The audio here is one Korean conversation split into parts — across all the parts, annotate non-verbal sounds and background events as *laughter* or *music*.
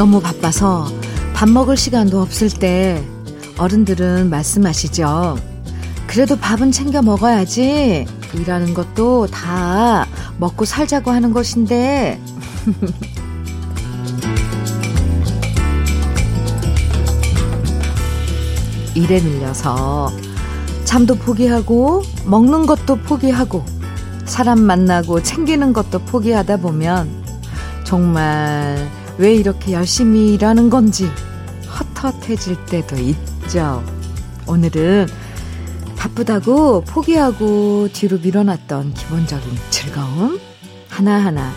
너무 바빠서 밥 먹을 시간도 없을 때 어른들은 말씀하시죠. 그래도 밥은 챙겨 먹어야지. 일하는 것도 다 먹고 살자고 하는 것인데. *laughs* 일에 밀려서 잠도 포기하고 먹는 것도 포기하고 사람 만나고 챙기는 것도 포기하다 보면 정말 왜 이렇게 열심히 일하는 건지 헛헛해질 때도 있죠. 오늘은 바쁘다고 포기하고 뒤로 밀어놨던 기본적인 즐거움 하나하나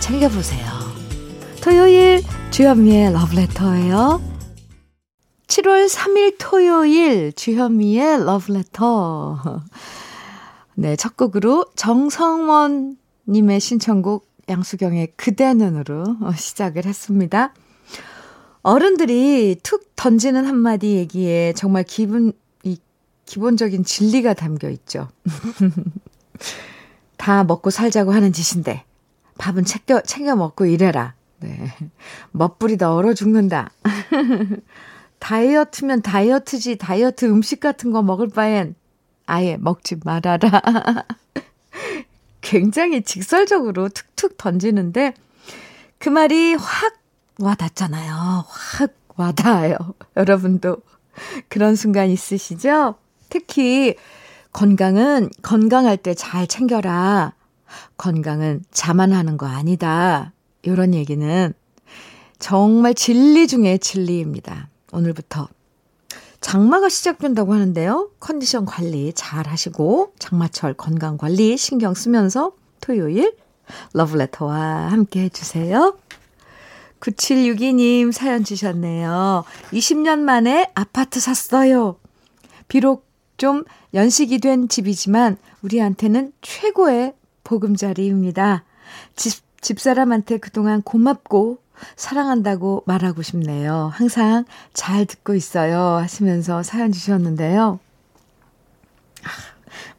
챙겨보세요. 토요일 주현미의 러브레터예요. 7월 3일 토요일 주현미의 러브레터. 네, 첫 곡으로 정성원 님의 신청곡 양수경의 그대는으로 시작을 했습니다. 어른들이 툭 던지는 한마디 얘기에 정말 기분, 이 기본적인 진리가 담겨 있죠. *laughs* 다 먹고 살자고 하는 짓인데, 밥은 챙겨, 챙겨 먹고 일해라. 네. 멋부리다 얼어 죽는다. *laughs* 다이어트면 다이어트지, 다이어트 음식 같은 거 먹을 바엔 아예 먹지 말아라. *laughs* 굉장히 직설적으로 툭툭 던지는데 그 말이 확 와닿잖아요. 확 와닿아요. *laughs* 여러분도 그런 순간 있으시죠? 특히 건강은 건강할 때 잘 챙겨라. 건강은 자만하는 거 아니다. 이런 얘기는 정말 진리 중에 진리입니다. 오늘부터 장마가 시작된다고 하는데요. 컨디션 관리 잘 하시고 장마철 건강 관리 신경 쓰면서 토요일 러브레터와 함께 해주세요. 9762님 사연 주셨네요. 20년 만에 아파트 샀어요. 비록 좀 연식이 된 집이지만 우리한테는 최고의 보금자리입니다. 집, 집사람한테 그동안 고맙고 사랑한다고 말하고 싶네요. 항상 잘 듣고 있어요. 하시면서 사연 주셨는데요. 아,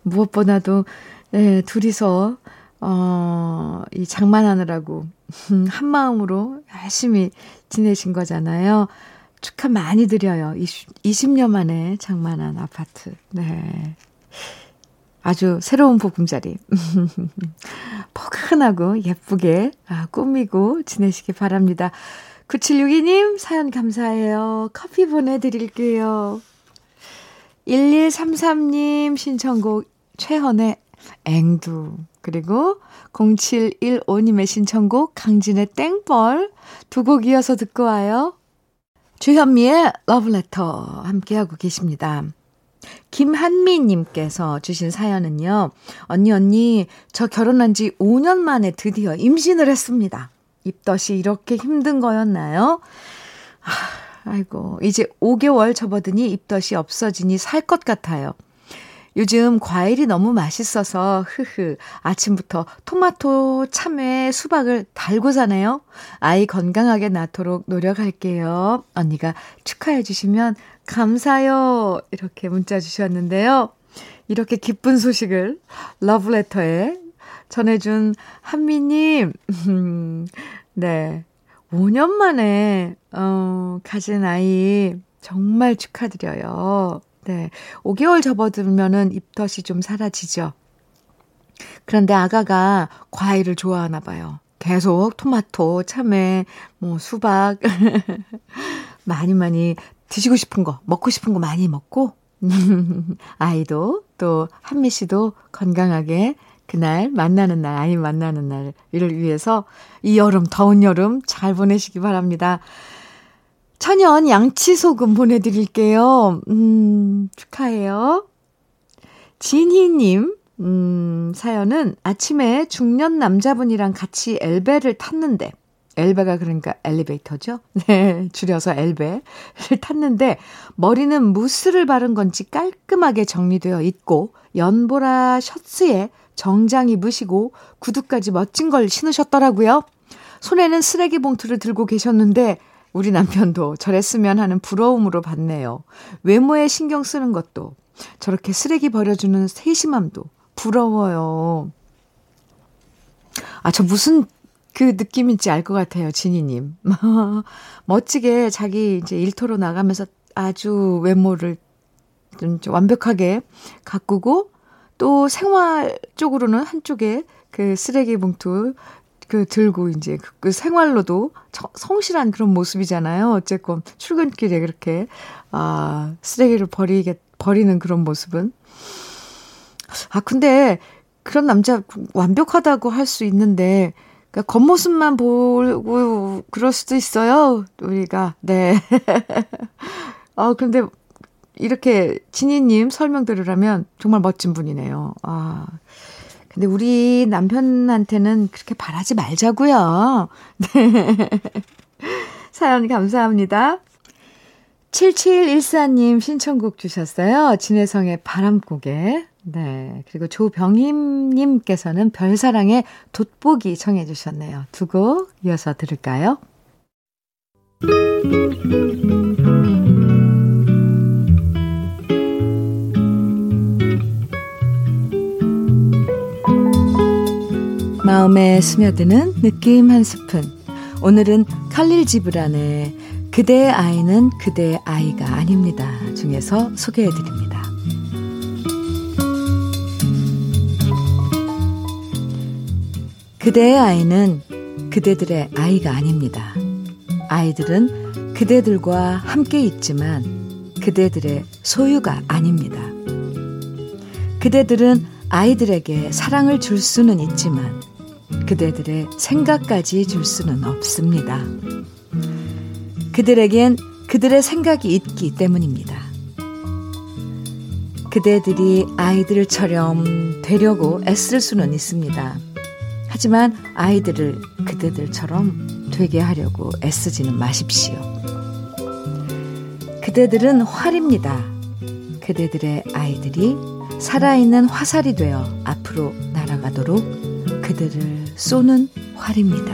무엇보다도, 네, 둘이서, 어, 이 장만하느라고, *laughs* 한 마음으로 열심히 지내신 거잖아요. 축하 많이 드려요. 20, 20년 만에 장만한 아파트. 네. 아주 새로운 보금자리. *laughs* 포근하고 예쁘게 아, 꾸미고 지내시기 바랍니다. 9762님 사연 감사해요. 커피 보내드릴게요. 1133님 신청곡 최헌의 앵두 그리고 0715님의 신청곡 강진의 땡벌 두 곡 이어서 듣고 와요. 주현미의 러브레터 함께하고 계십니다. 김한미님께서 주신 사연은요. 언니, 언니, 저 결혼한 지 5년 만에 드디어 임신을 했습니다. 입덧이 이렇게 힘든 거였나요? 아, 아이고, 이제 5개월 접어드니 입덧이 없어지니 살 것 같아요. 요즘 과일이 너무 맛있어서, 흐흐, 아침부터 토마토, 참외, 수박을 달고 사네요. 아이 건강하게 낳도록 노력할게요. 언니가 축하해 주시면 감사요. 이렇게 문자 주셨는데요. 이렇게 기쁜 소식을 러브레터에 전해준 한미님, *laughs* 네. 5년 만에, 어, 가진 아이 정말 축하드려요. 네. 5개월 접어들면은 입덧이 좀 사라지죠. 그런데 아가가 과일을 좋아하나 봐요. 계속 토마토, 참외, 뭐 수박 *laughs* 많이 많이 드시고 싶은 거, 먹고 싶은 거 많이 먹고, *laughs* 아이도 또 한미 씨도 건강하게 그날 만나는 날, 아이 만나는 날을 위해서 이 여름, 더운 여름 잘 보내시기 바랍니다. 천연 양치소금 보내드릴게요. 음, 축하해요. 진희님, 음, 사연은 아침에 중년 남자분이랑 같이 엘베를 탔는데, 엘베가 그러니까 엘리베이터죠? *laughs* 네, 줄여서 엘베를 탔는데 머리는 무스를 바른 건지 깔끔하게 정리되어 있고 연보라 셔츠에 정장 입으시고 구두까지 멋진 걸 신으셨더라고요. 손에는 쓰레기 봉투를 들고 계셨는데 우리 남편도 저랬으면 하는 부러움으로 봤네요. 외모에 신경 쓰는 것도 저렇게 쓰레기 버려주는 세심함도 부러워요. 아, 저 무슨 그 느낌인지 알 것 같아요, 진희님. *laughs* 멋지게 자기 이제 일터로 나가면서 아주 외모를 좀 완벽하게 가꾸고 또 생활적으로는 한쪽에 그 쓰레기 봉투 그 들고 이제 그, 그 생활로도 성실한 그런 모습이잖아요. 어쨌건 출근길에 그렇게 아 쓰레기를 버리게 버리는 그런 모습은 아 근데 그런 남자 완벽하다고 할 수 있는데 그러니까 겉모습만 보고 그럴 수도 있어요. 우리가 네. *laughs* 아 근데 이렇게 진희님 설명 들으라면 정말 멋진 분이네요. 아. 근데 우리 남편한테는 그렇게 바라지 말자고요. *laughs* 네. 사연 감사합니다. 7714님 신청곡 주셨어요. 진혜성의 바람고개. 네. 그리고 조병임님께서는 별사랑의 돋보기 청해 주셨네요. 두 곡 이어서 들을까요? 마음에 스며드는 느낌 한 스푼. 오늘은 칼릴 지브란의 그대의 아이는 그대의 아이가 아닙니다. 중에서 소개해 드립니다. 그대의 아이는 그대들의 아이가 아닙니다. 아이들은 그대들과 함께 있지만 그대들의 소유가 아닙니다. 그대들은 아이들에게 사랑을 줄 수는 있지만 그대들의 생각까지 줄 수는 없습니다. 그들에겐 그들의 생각이 있기 때문입니다. 그대들이 아이들처럼 되려고 애쓸 수는 있습니다. 하지만 아이들을 그대들처럼 되게 하려고 애쓰지는 마십시오. 그대들은 활입니다. 그대들의 아이들이 살아있는 화살이 되어 앞으로 날아가도록 그들을 쏘는 활입니다.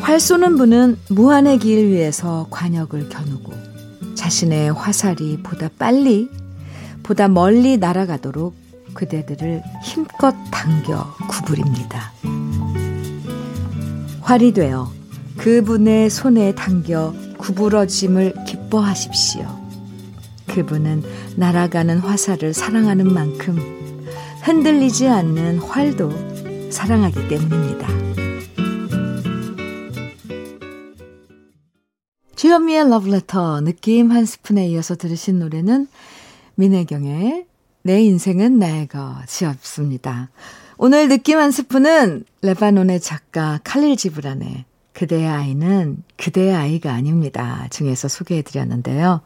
활 쏘는 분은 무한의 길 위에서 관역을 겨누고 자신의 화살이 보다 빨리, 보다 멀리 날아가도록 그대들을 힘껏 당겨 구부립니다. 활이 되어 그분의 손에 당겨 구부러짐을 기뻐하십시오. 그분은 날아가는 화살을 사랑하는 만큼 흔들리지 않는 활도 사랑하기 때문입니다. 주현미의 러브레터 느낌 한 스푼에 이어서 들으신 노래는 민혜경의 내 인생은 나의 것이었습니다. 오늘 느낌 한 스푼은 레바논의 작가 칼릴 지브란의 그대의 아이는 그대의 아이가 아닙니다. 중에서 소개해 드렸는데요.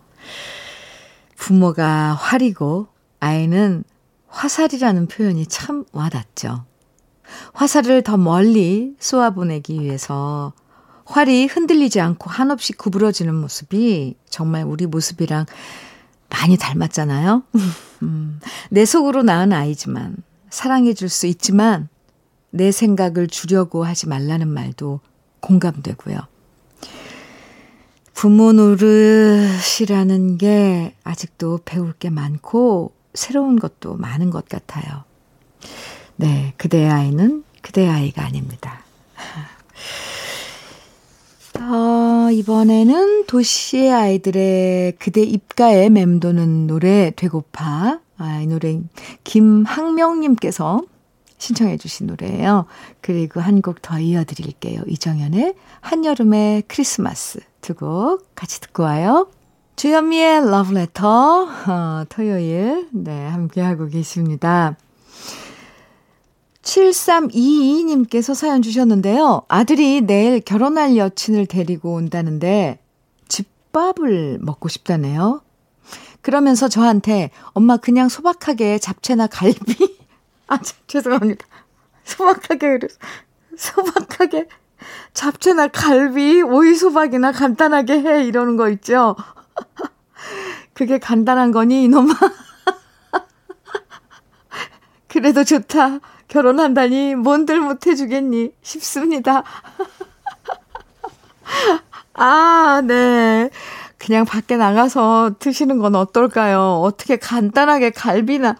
부모가 활이고 아이는 화살이라는 표현이 참 와닿죠. 화살을 더 멀리 쏘아보내기 위해서 활이 흔들리지 않고 한없이 구부러지는 모습이 정말 우리 모습이랑 많이 닮았잖아요. *laughs* 음, 내 속으로 낳은 아이지만 사랑해 줄 수 있지만 내 생각을 주려고 하지 말라는 말도 공감되고요. 부모 노릇이라는 게 아직도 배울 게 많고 새로운 것도 많은 것 같아요. 네, 그대의 아이는 그대의 아이가 아닙니다. *laughs* 어, 이번에는 도시의 아이들의 그대 입가에 맴도는 노래 되고파. 아, 이 노래 김학명님께서 신청해 주신 노래예요. 그리고 한 곡 더 이어드릴게요. 이정현의 한여름의 크리스마스 두 곡 같이 듣고 와요. 주현미의 러브레터, 어, 토요일, 네, 함께하고 계십니다. 7322님께서 사연 주셨는데요. 아들이 내일 결혼할 여친을 데리고 온다는데 집밥을 먹고 싶다네요. 그러면서 저한테 엄마 그냥 소박하게 잡채나 갈비 *laughs* 아 죄송합니다. 소박하게 소박하게 잡채나 갈비 오이 소박이나 간단하게 해 이러는 거 있죠. *laughs* 그게 간단한 거니, 이놈아? *laughs* 그래도 좋다. 결혼한다니 뭔들 못해주겠니? 싶습니다. *laughs* 아, 네. 그냥 밖에 나가서 드시는 건 어떨까요? 어떻게 간단하게 갈비나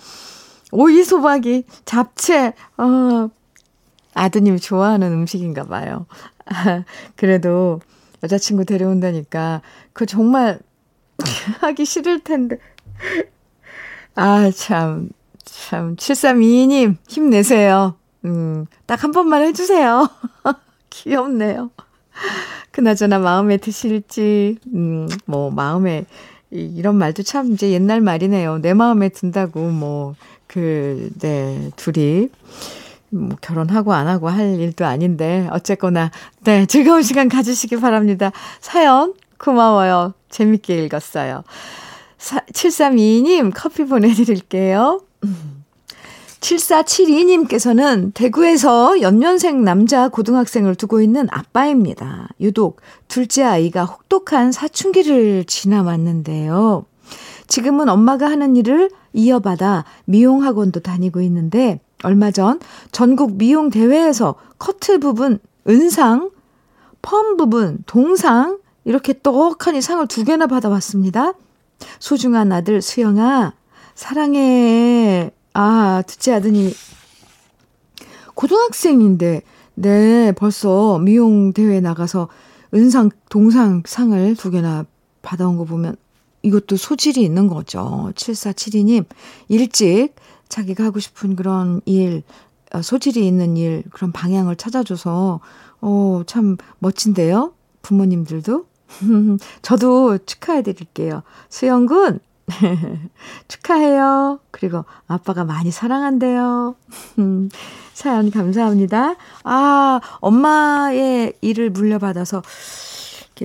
오이소박이, 잡채, 어, 아드님이 좋아하는 음식인가 봐요. *laughs* 그래도 여자친구 데려온다니까 그 정말 *laughs* 하기 싫을 텐데. 아, 참, 참, 7322님, 힘내세요. 음, 딱 한 번만 해주세요. *laughs* 귀엽네요. 그나저나 마음에 드실지, 음, 뭐, 마음에, 이런 말도 참 이제 옛날 말이네요. 내 마음에 든다고, 뭐, 그, 네, 둘이, 뭐, 결혼하고 안 하고 할 일도 아닌데, 어쨌거나, 네, 즐거운 시간 가지시기 바랍니다. 사연, 고마워요. 재밌게 읽었어요. 7322님, 커피 보내드릴게요. 7472님께서는 대구에서 연년생 남자 고등학생을 두고 있는 아빠입니다. 유독 둘째 아이가 혹독한 사춘기를 지나왔는데요. 지금은 엄마가 하는 일을 이어받아 미용학원도 다니고 있는데 얼마 전 전국 미용 대회에서 커트 부분 은상, 펌 부분 동상 이렇게 떡하니 상을 두 개나 받아왔습니다. 소중한 아들 수영아 사랑해. 아, 둘째 아드님 고등학생인데 네, 벌써 미용 대회 나가서 은상, 동상 상을 두 개나 받아온 거 보면 이것도 소질이 있는 거죠. 7472님, 일찍 자기가 하고 싶은 그런 일, 어, 소질이 있는 일, 그런 방향을 찾아줘서, 어, 참 멋진데요? 부모님들도? *laughs* 저도 축하해 드릴게요. 수영군, *laughs* 축하해요. 그리고 아빠가 많이 사랑한대요. 사연 감사합니다. 아, 엄마의 일을 물려받아서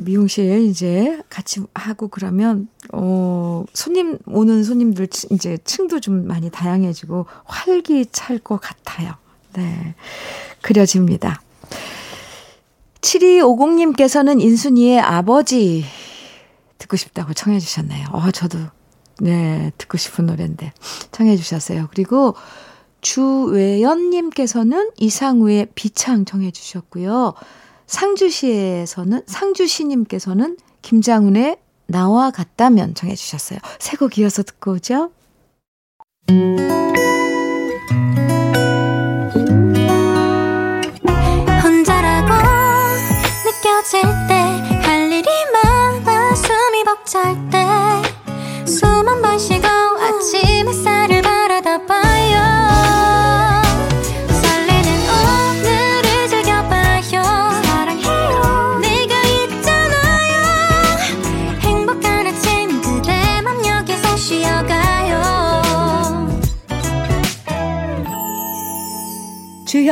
미용실 이제 같이 하고 그러면, 어, 손님, 오는 손님들 이제 층도 좀 많이 다양해지고 활기찰 것 같아요. 네. 그려집니다. 7250님께서는 인순이의 아버지 듣고 싶다고 청해 주셨네요. 어, 저도, 네, 듣고 싶은 노래인데 청해 주셨어요. 그리고 주외연 님께서는 이상우의 비창 청해 주셨고요. 상주시에서는 상주시 님께서는 김장훈의 나와 같다면 정해 주셨어요. 새 곡 이어서 듣고 오죠. 혼자라고 느껴질 때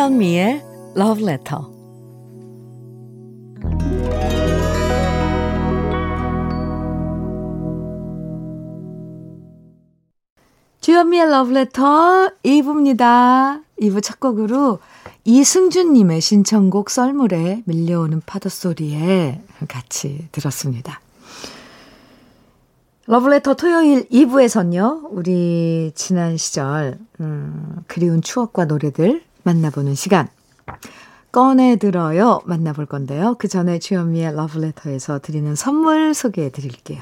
주현미의 Letter. Love Letter 2부입니다. 2부 첫 곡으로 이승준님의 신청곡 썰물에 밀려오는 파도 소리에 같이 들었습니다. 러블레터 토요일 2부에선요, 우리 지난 시절, 음, 그리운 추억과 노래들 만나보는 시간. 꺼내 들어요. 만나볼 건데요. 그 전에 주현미의 러브레터에서 드리는 선물 소개해 드릴게요.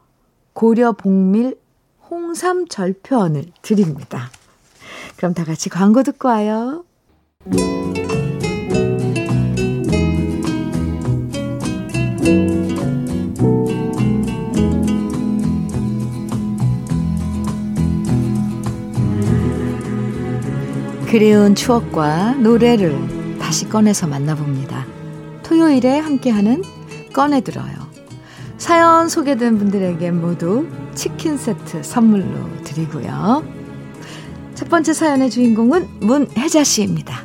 고려 복밀 홍삼 절편을 드립니다. 그럼 다 같이 광고 듣고 와요. 그리운 추억과 노래를 다시 꺼내서 만나봅니다. 토요일에 함께하는 꺼내들어요. 사연 소개된 분들에게 모두 치킨 세트 선물로 드리고요. 첫 번째 사연의 주인공은 문혜자 씨입니다.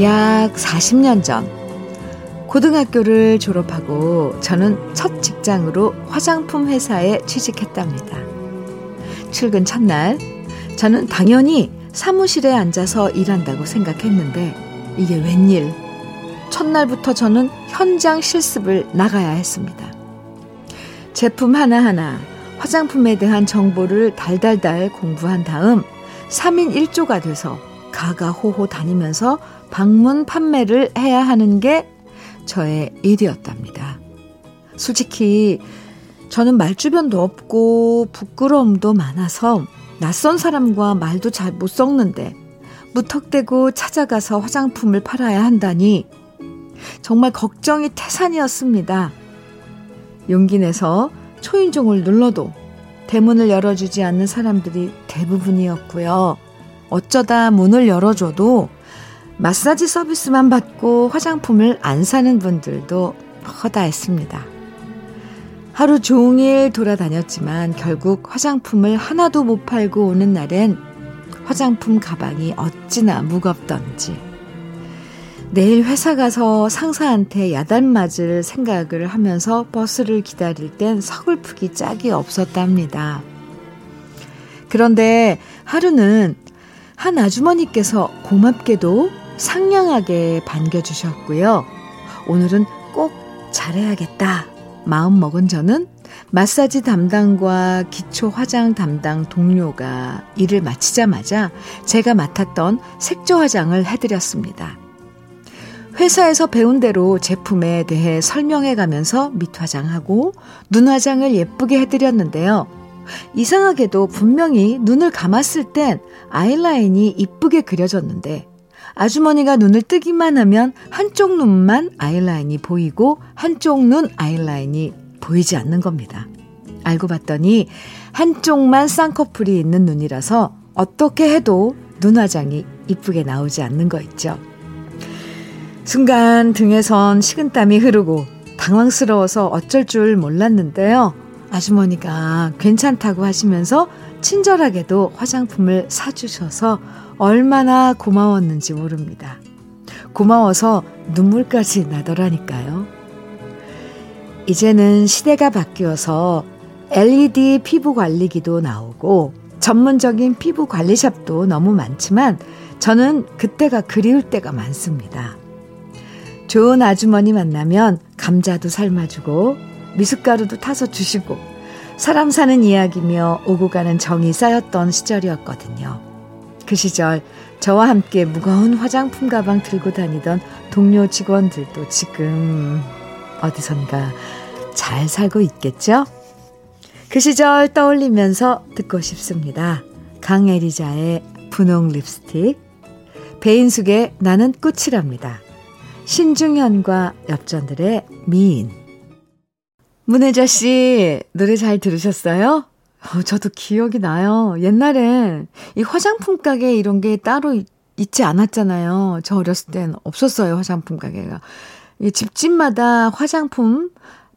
약 40년 전 고등학교를 졸업하고 저는 첫 직장으로 화장품 회사에 취직했답니다. 출근 첫날, 저는 당연히 사무실에 앉아서 일한다고 생각했는데, 이게 웬일. 첫날부터 저는 현장 실습을 나가야 했습니다. 제품 하나하나, 화장품에 대한 정보를 달달달 공부한 다음 3인 1조가 돼서 가가호호 다니면서 방문 판매를 해야 하는 게 저의 일이었답니다. 솔직히 저는 말주변도 없고 부끄러움도 많아서 낯선 사람과 말도 잘 못 섞는데 무턱대고 찾아가서 화장품을 팔아야 한다니 정말 걱정이 태산이었습니다. 용기 내서 초인종을 눌러도 대문을 열어주지 않는 사람들이 대부분이었고요. 어쩌다 문을 열어줘도 마사지 서비스만 받고 화장품을 안 사는 분들도 허다했습니다. 하루 종일 돌아다녔지만 결국 화장품을 하나도 못 팔고 오는 날엔 화장품 가방이 어찌나 무겁던지 내일 회사 가서 상사한테 야단 맞을 생각을 하면서 버스를 기다릴 땐 서글프기 짝이 없었답니다. 그런데 하루는 한 아주머니께서 고맙게도 상냥하게 반겨주셨고요. 오늘은 꼭 잘해야겠다 마음 먹은 저는 마사지 담당과 기초 화장 담당 동료가 일을 마치자마자 제가 맡았던 색조 화장을 해드렸습니다. 회사에서 배운 대로 제품에 대해 설명해 가면서 밑화장하고 눈화장을 예쁘게 해드렸는데요. 이상하게도 분명히 눈을 감았을 땐 아이라인이 이쁘게 그려졌는데 아주머니가 눈을 뜨기만 하면 한쪽 눈만 아이라인이 보이고 한쪽 눈 아이라인이 보이지 않는 겁니다. 알고 봤더니 한쪽만 쌍꺼풀이 있는 눈이라서 어떻게 해도 눈화장이 이쁘게 나오지 않는 거 있죠. 순간 등에선 식은땀이 흐르고 당황스러워서 어쩔 줄 몰랐는데요. 아주머니가 괜찮다고 하시면서 친절하게도 화장품을 사주셔서 얼마나 고마웠는지 모릅니다. 고마워서 눈물까지 나더라니까요. 이제는 시대가 바뀌어서 LED 피부 관리기도 나오고 전문적인 피부 관리샵도 너무 많지만 저는 그때가 그리울 때가 많습니다. 좋은 아주머니 만나면 감자도 삶아주고 미숫가루도 타서 주시고 사람 사는 이야기며 오고 가는 정이 쌓였던 시절이었거든요. 그 시절 저와 함께 무거운 화장품 가방 들고 다니던 동료 직원들도 지금 어디선가 잘 살고 있겠죠? 그 시절 떠올리면서 듣고 싶습니다. 강애리자의 분홍 립스틱, 배인숙의 나는 꽃이랍니다. 신중현과 엽전들의 미인. 문혜자 씨, 노래 잘 들으셨어요? 어, 저도 기억이 나요. 옛날엔 이 화장품 가게 이런 게 따로 있, 지 않았잖아요. 저 어렸을 땐 없었어요, 화장품 가게가. 이 집집마다 화장품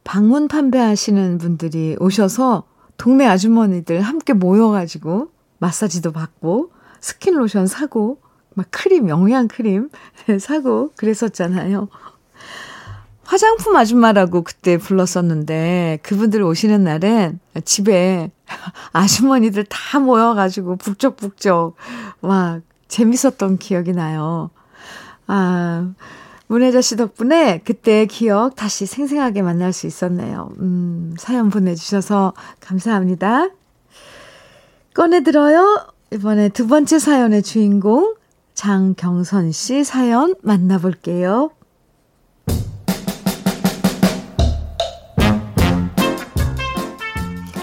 방문 판매하시는 분들이 오셔서 동네 아주머니들 함께 모여가지고 마사지도 받고 스킨 로션 사고 막 크림, 영양 크림 *laughs* 사고 그랬었잖아요. 화장품 아줌마라고 그때 불렀었는데 그분들 오시는 날엔 집에 아주머니들 다 모여가지고 북적북적 막 재밌었던 기억이 나요. 아, 문혜자 씨 덕분에 그때 기억 다시 생생하게 만날 수 있었네요. 음, 사연 보내주셔서 감사합니다. 꺼내들어요. 이번에 두 번째 사연의 주인공 장경선 씨 사연 만나볼게요.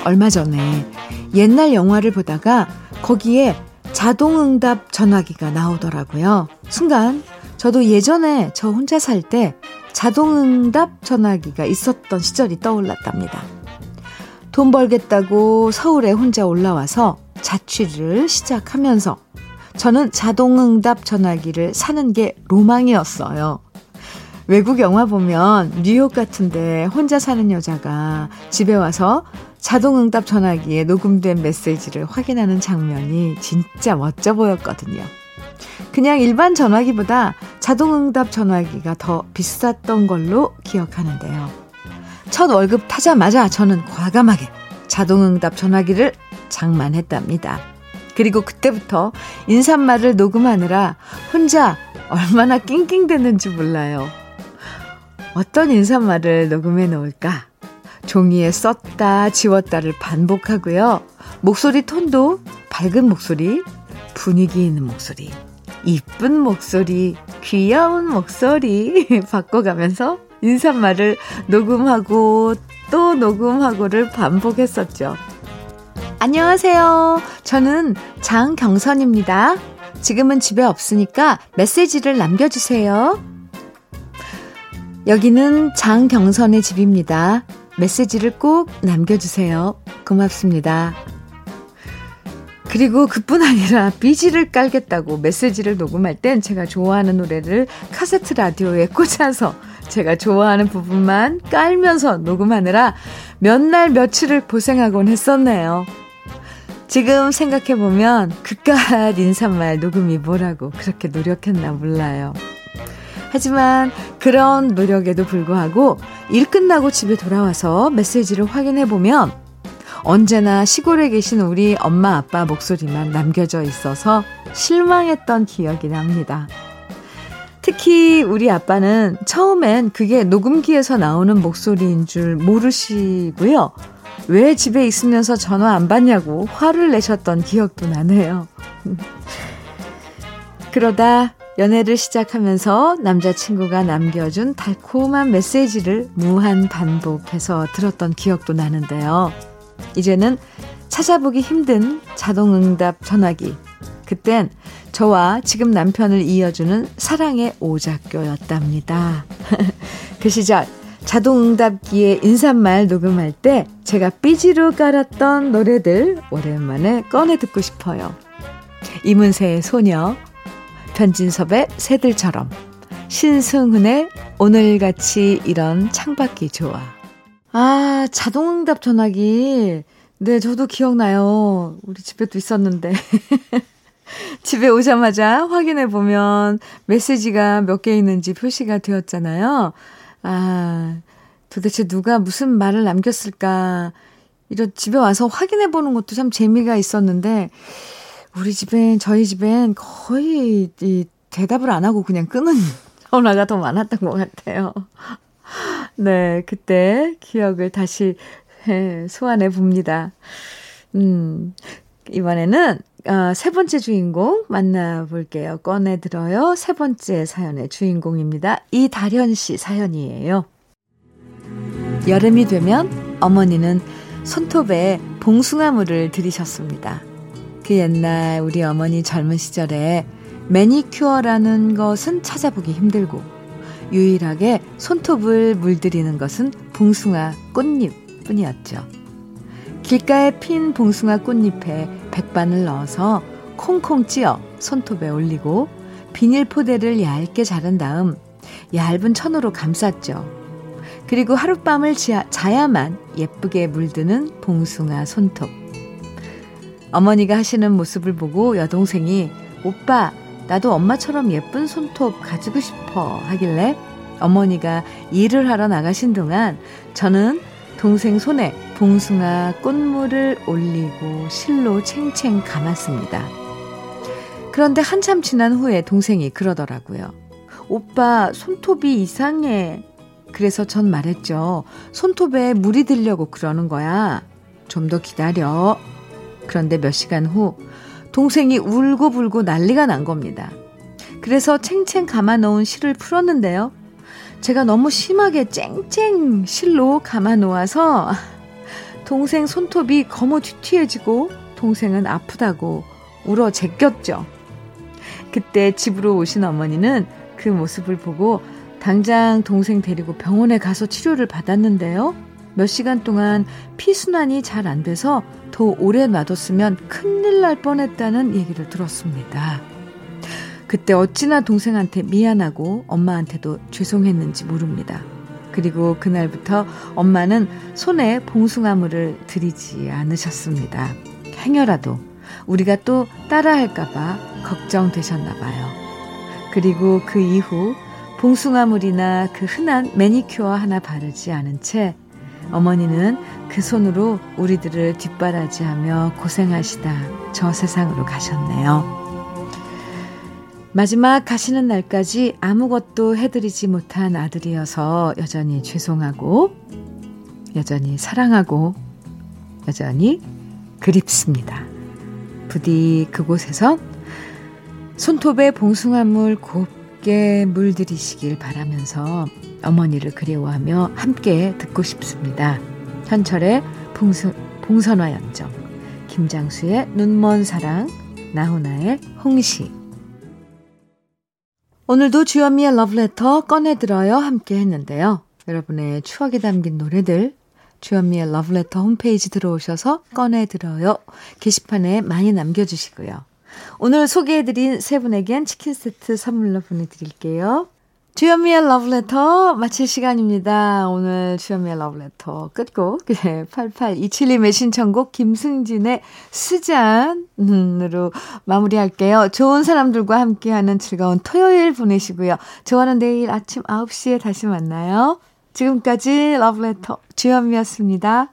얼마 전에 옛날 영화를 보다가 거기에 자동응답 전화기가 나오더라고요. 순간 저도 예전에 저 혼자 살 때 자동응답 전화기가 있었던 시절이 떠올랐답니다. 돈 벌겠다고 서울에 혼자 올라와서 자취를 시작하면서 저는 자동응답 전화기를 사는 게 로망이었어요. 외국 영화 보면 뉴욕 같은데 혼자 사는 여자가 집에 와서 자동응답 전화기에 녹음된 메시지를 확인하는 장면이 진짜 멋져 보였거든요. 그냥 일반 전화기보다 자동응답 전화기가 더 비쌌던 걸로 기억하는데요. 첫 월급 타자마자 저는 과감하게 자동응답 전화기를 장만했답니다. 그리고 그때부터 인사말을 녹음하느라 혼자 얼마나 낑낑댔는지 몰라요. 어떤 인사말을 녹음해 놓을까? 종이에 썼다, 지웠다를 반복하고요. 목소리 톤도 밝은 목소리, 분위기 있는 목소리, 이쁜 목소리, 귀여운 목소리 *laughs* 바꿔가면서 인사말을 녹음하고 또 녹음하고를 반복했었죠. 안녕하세요. 저는 장경선입니다. 지금은 집에 없으니까 메시지를 남겨주세요. 여기는 장경선의 집입니다. 메시지를 꼭 남겨주세요. 고맙습니다. 그리고 그뿐 아니라 비지를 깔겠다고 메시지를 녹음할 땐 제가 좋아하는 노래를 카세트 라디오에 꽂아서 제가 좋아하는 부분만 깔면서 녹음하느라 몇 날 며칠을 고생하곤 했었네요. 지금 생각해보면 그깟 인사말 녹음이 뭐라고 그렇게 노력했나 몰라요. 하지만 그런 노력에도 불구하고 일 끝나고 집에 돌아와서 메시지를 확인해 보면 언제나 시골에 계신 우리 엄마 아빠 목소리만 남겨져 있어서 실망했던 기억이 납니다. 특히 우리 아빠는 처음엔 그게 녹음기에서 나오는 목소리인 줄 모르시고요. 왜 집에 있으면서 전화 안 받냐고 화를 내셨던 기억도 나네요. *laughs* 그러다 연애를 시작하면서 남자친구가 남겨준 달콤한 메시지를 무한 반복해서 들었던 기억도 나는데요. 이제는 찾아보기 힘든 자동응답 전화기. 그땐 저와 지금 남편을 이어주는 사랑의 오작교였답니다. *laughs* 그 시절 자동응답기에 인사말 녹음할 때 제가 삐지로 깔았던 노래들 오랜만에 꺼내 듣고 싶어요. 이문세의 소녀, 변진섭의 새들처럼, 신승훈의 오늘같이 이런 창밖이 좋아. 아, 자동응답 전화기. 네, 저도 기억나요. 우리 집에도 있었는데. *laughs* 집에 오자마자 확인해 보면 메시지가 몇 개 있는지 표시가 되었잖아요. 아, 도대체 누가 무슨 말을 남겼을까. 이런 집에 와서 확인해 보는 것도 참 재미가 있었는데, 우리 집엔, 저희 집엔 거의 이 대답을 안 하고 그냥 끊은 *laughs* 전화가 더 많았던 것 같아요. *laughs* 네, 그때 기억을 다시 예, 소환해 봅니다. 음, 이번에는 어, 세 번째 주인공 만나볼게요. 꺼내들어요. 세 번째 사연의 주인공입니다. 이다련 씨 사연이에요. 여름이 되면 어머니는 손톱에 봉숭아물을 들이셨습니다. 그 옛날 우리 어머니 젊은 시절에 매니큐어라는 것은 찾아보기 힘들고 유일하게 손톱을 물들이는 것은 봉숭아 꽃잎 뿐이었죠. 길가에 핀 봉숭아 꽃잎에 백반을 넣어서 콩콩 찌어 손톱에 올리고 비닐 포대를 얇게 자른 다음 얇은 천으로 감쌌죠. 그리고 하룻밤을 자야만 예쁘게 물드는 봉숭아 손톱. 어머니가 하시는 모습을 보고 여동생이 오빠, 나도 엄마처럼 예쁜 손톱 가지고 싶어 하길래 어머니가 일을 하러 나가신 동안 저는 동생 손에 봉숭아 꽃물을 올리고 실로 챙챙 감았습니다. 그런데 한참 지난 후에 동생이 그러더라고요. 오빠, 손톱이 이상해. 그래서 전 말했죠. 손톱에 물이 들려고 그러는 거야. 좀 더 기다려. 그런데 몇 시간 후 동생이 울고 불고 난리가 난 겁니다. 그래서 챙챙 감아 놓은 실을 풀었는데요. 제가 너무 심하게 쨍쨍 실로 감아 놓아서 동생 손톱이 거머 뒤튀해지고 동생은 아프다고 울어 제꼈죠. 그때 집으로 오신 어머니는 그 모습을 보고 당장 동생 데리고 병원에 가서 치료를 받았는데요. 몇 시간 동안 피순환이 잘 안 돼서 더 오래 놔뒀으면 큰일 날 뻔했다는 얘기를 들었습니다. 그때 어찌나 동생한테 미안하고 엄마한테도 죄송했는지 모릅니다. 그리고 그날부터 엄마는 손에 봉숭아물을 들이지 않으셨습니다. 행여라도 우리가 또 따라할까봐 걱정되셨나봐요. 그리고 그 이후 봉숭아물이나 그 흔한 매니큐어 하나 바르지 않은 채 어머니는 그 손으로 우리들을 뒷바라지하며 고생하시다 저 세상으로 가셨네요. 마지막 가시는 날까지 아무것도 해드리지 못한 아들이어서 여전히 죄송하고, 여전히 사랑하고, 여전히 그립습니다. 부디 그곳에서 손톱에 봉숭아물 곱게 물들이시길 바라면서 어머니를 그리워하며 함께 듣고 싶습니다. 현철의 봉수, 봉선화 연정, 김장수의 눈먼 사랑, 나훈아의 홍시. 오늘도 주현미의 러브레터 꺼내들어요 함께 했는데요. 여러분의 추억이 담긴 노래들 주현미의 러브레터 홈페이지 들어오셔서 꺼내들어요 게시판에 많이 남겨주시고요. 오늘 소개해드린 세 분에겐 치킨 세트 선물로 보내드릴게요. 주현미의 러브레터 마칠 시간입니다. 오늘 주현미의 러브레터 끝곡 네, 8827님의 신청곡 김승진의 수잔으로 마무리할게요. 좋은 사람들과 함께하는 즐거운 토요일 보내시고요. 저와는 내일 아침 9시에 다시 만나요. 지금까지 러브레터 주현미였습니다.